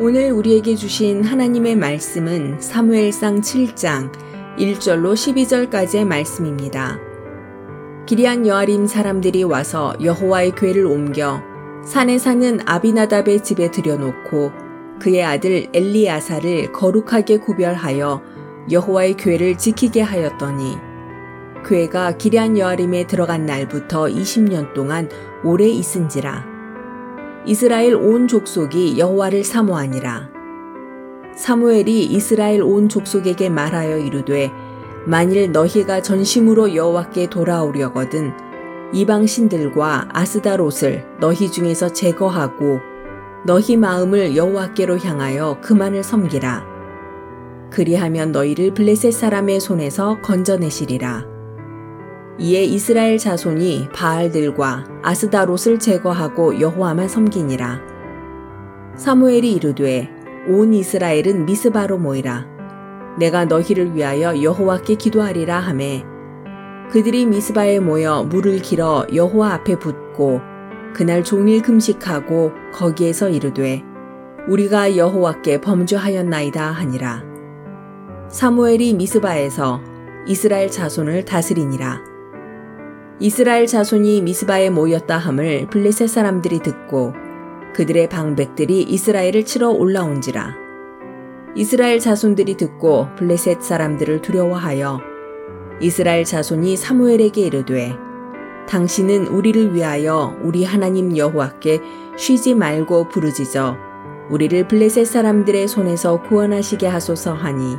오늘 우리에게 주신 하나님의 말씀은 사무엘상 7장 1절로 12절까지의 말씀입니다. 기리안 여아림 사람들이 와서 여호와의 궤를 옮겨 산에 사는 아비나답의 집에 들여놓고 그의 아들 엘리아사를 거룩하게 구별하여 여호와의 궤를 지키게 하였더니 궤가 기리안 여아림에 들어간 날부터 20년 동안 오래 있은지라 이스라엘 온 족속이 여호와를 사모하니라. 사무엘이 이스라엘 온 족속에게 말하여 이르되 만일 너희가 전심으로 여호와께 돌아오려거든 이방 신들과 아스다롯을 너희 중에서 제거하고 너희 마음을 여호와께로 향하여 그만을 섬기라. 그리하면 너희를 블레셋 사람의 손에서 건져내시리라. 이에 이스라엘 자손이 바알들과 아스다롯을 제거하고 여호와만 섬기니라. 사무엘이 이르되 온 이스라엘은 미스바로 모이라. 내가 너희를 위하여 여호와께 기도하리라 하매 그들이 미스바에 모여 물을 길어 여호와 앞에 붓고 그날 종일 금식하고 거기에서 이르되 우리가 여호와께 범죄하였나이다 하니라. 사무엘이 미스바에서 이스라엘 자손을 다스리니라. 이스라엘 자손이 미스바에 모였다 함을 블레셋 사람들이 듣고 그들의 방백들이 이스라엘을 치러 올라온지라. 이스라엘 자손들이 듣고 블레셋 사람들을 두려워하여 이스라엘 자손이 사무엘에게 이르되 당신은 우리를 위하여 우리 하나님 여호와께 쉬지 말고 부르짖어 우리를 블레셋 사람들의 손에서 구원하시게 하소서 하니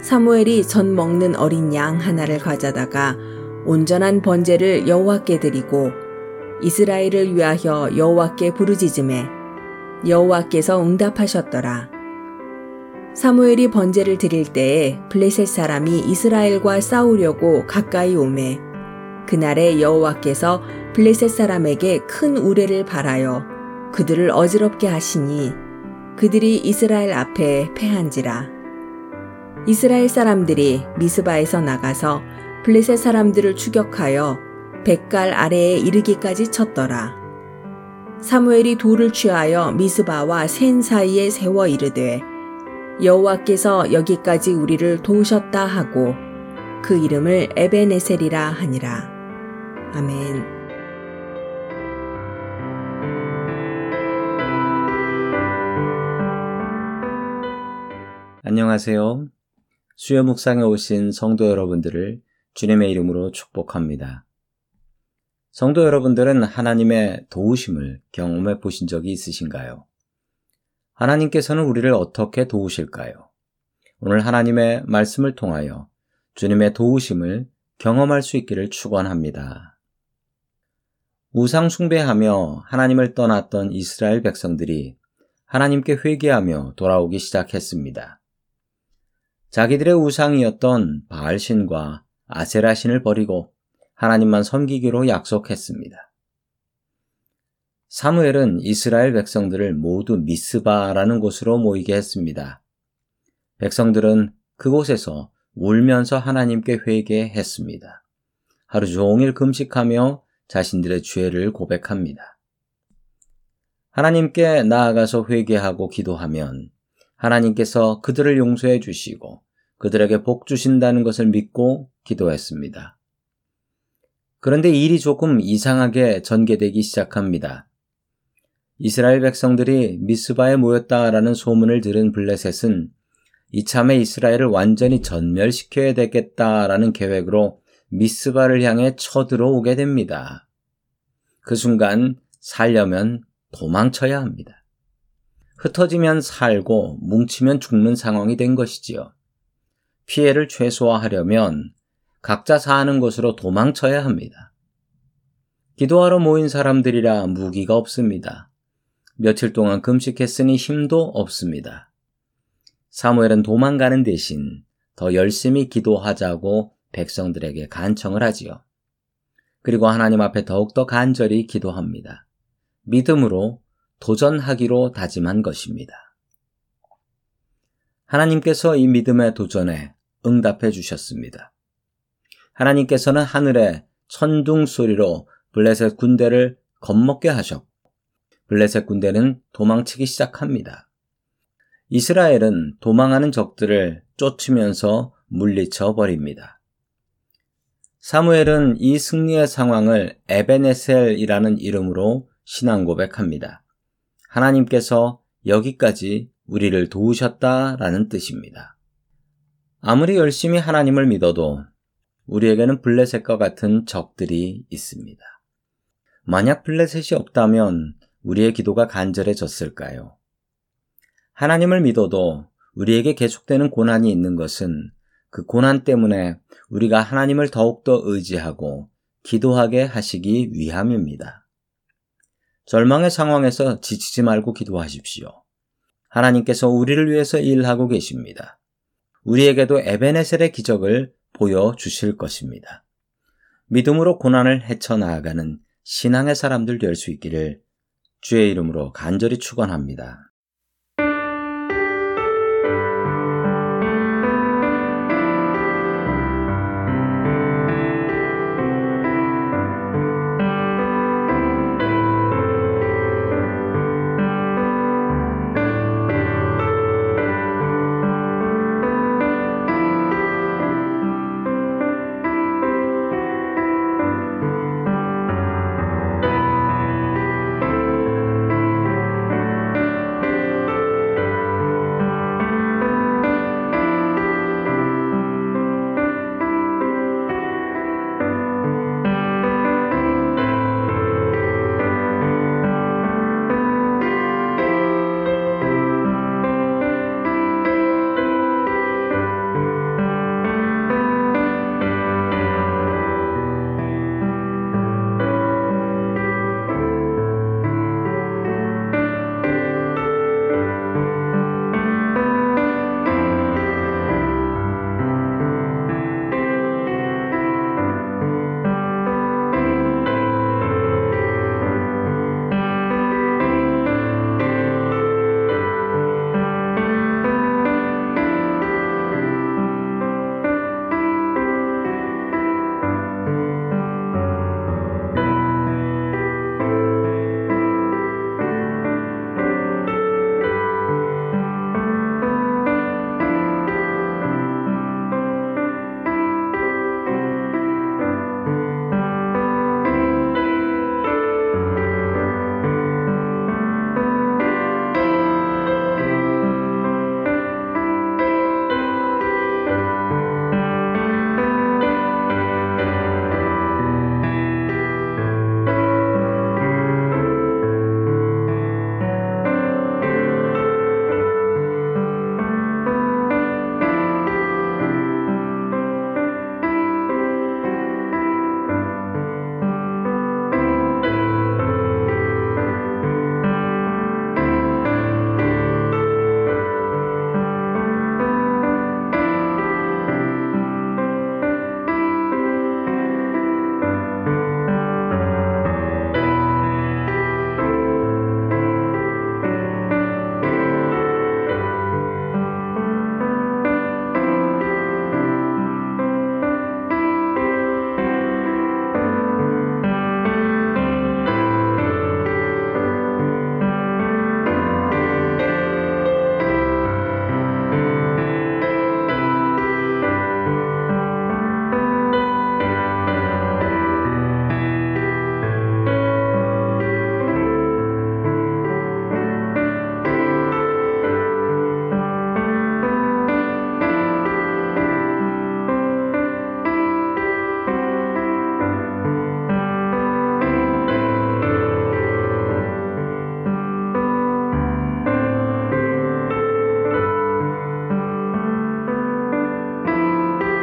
사무엘이 전 먹는 어린 양 하나를 가져다가 온전한 번제를 여호와께 드리고 이스라엘을 위하여 여호와께 부르짖음에 여호와께서 응답하셨더라. 사무엘이 번제를 드릴 때에 블레셋 사람이 이스라엘과 싸우려고 가까이 오매 그날에 여호와께서 블레셋 사람에게 큰 우레를 발하여 그들을 어지럽게 하시니 그들이 이스라엘 앞에 패한지라. 이스라엘 사람들이 미스바에서 나가서 블레셋 사람들을 추격하여 백갈 아래에 이르기까지 쳤더라. 사무엘이 돌을 취하여 미스바와 센 사이에 세워 이르되 여호와께서 여기까지 우리를 도우셨다 하고 그 이름을 에베네셀이라 하니라. 아멘. 안녕하세요. 수요 묵상에 오신 성도 여러분들을 주님의 이름으로 축복합니다. 성도 여러분들은 하나님의 도우심을 경험해 보신 적이 있으신가요? 하나님께서는 우리를 어떻게 도우실까요? 오늘 하나님의 말씀을 통하여 주님의 도우심을 경험할 수 있기를 축원합니다. 우상 숭배하며 하나님을 떠났던 이스라엘 백성들이 하나님께 회개하며 돌아오기 시작했습니다. 자기들의 우상이었던 바알신과 아세라 신을 버리고 하나님만 섬기기로 약속했습니다. 사무엘은 이스라엘 백성들을 모두 미스바라는 곳으로 모이게 했습니다. 백성들은 그곳에서 울면서 하나님께 회개했습니다. 하루 종일 금식하며 자신들의 죄를 고백합니다. 하나님께 나아가서 회개하고 기도하면 하나님께서 그들을 용서해 주시고 그들에게 복 주신다는 것을 믿고 기도했습니다. 그런데 일이 조금 이상하게 전개되기 시작합니다. 이스라엘 백성들이 미스바에 모였다라는 소문을 들은 블레셋은 이참에 이스라엘을 완전히 전멸시켜야 되겠다라는 계획으로 미스바를 향해 쳐들어오게 됩니다. 그 순간 살려면 도망쳐야 합니다. 흩어지면 살고 뭉치면 죽는 상황이 된 것이지요. 피해를 최소화하려면 각자 사는 곳으로 도망쳐야 합니다. 기도하러 모인 사람들이라 무기가 없습니다. 며칠 동안 금식했으니 힘도 없습니다. 사무엘은 도망가는 대신 더 열심히 기도하자고 백성들에게 간청을 하지요. 그리고 하나님 앞에 더욱더 간절히 기도합니다. 믿음으로 도전하기로 다짐한 것입니다. 하나님께서 이 믿음의 도전에 응답해 주셨습니다. 하나님께서는 하늘의 천둥 소리로 블레셋 군대를 겁먹게 하셨고 블레셋 군대는 도망치기 시작합니다. 이스라엘은 도망하는 적들을 쫓으면서 물리쳐 버립니다. 사무엘은 이 승리의 상황을 에베네셀이라는 이름으로 신앙 고백합니다. 하나님께서 여기까지 우리를 도우셨다라는 뜻입니다. 아무리 열심히 하나님을 믿어도 우리에게는 블레셋과 같은 적들이 있습니다. 만약 블레셋이 없다면 우리의 기도가 간절해졌을까요? 하나님을 믿어도 우리에게 계속되는 고난이 있는 것은 그 고난 때문에 우리가 하나님을 더욱더 의지하고 기도하게 하시기 위함입니다. 절망의 상황에서 지치지 말고 기도하십시오. 하나님께서 우리를 위해서 일하고 계십니다. 우리에게도 에베네셀의 기적을 보여주실 것입니다. 믿음으로 고난을 헤쳐나가는 신앙의 사람들 될 수 있기를 주의 이름으로 간절히 축원합니다.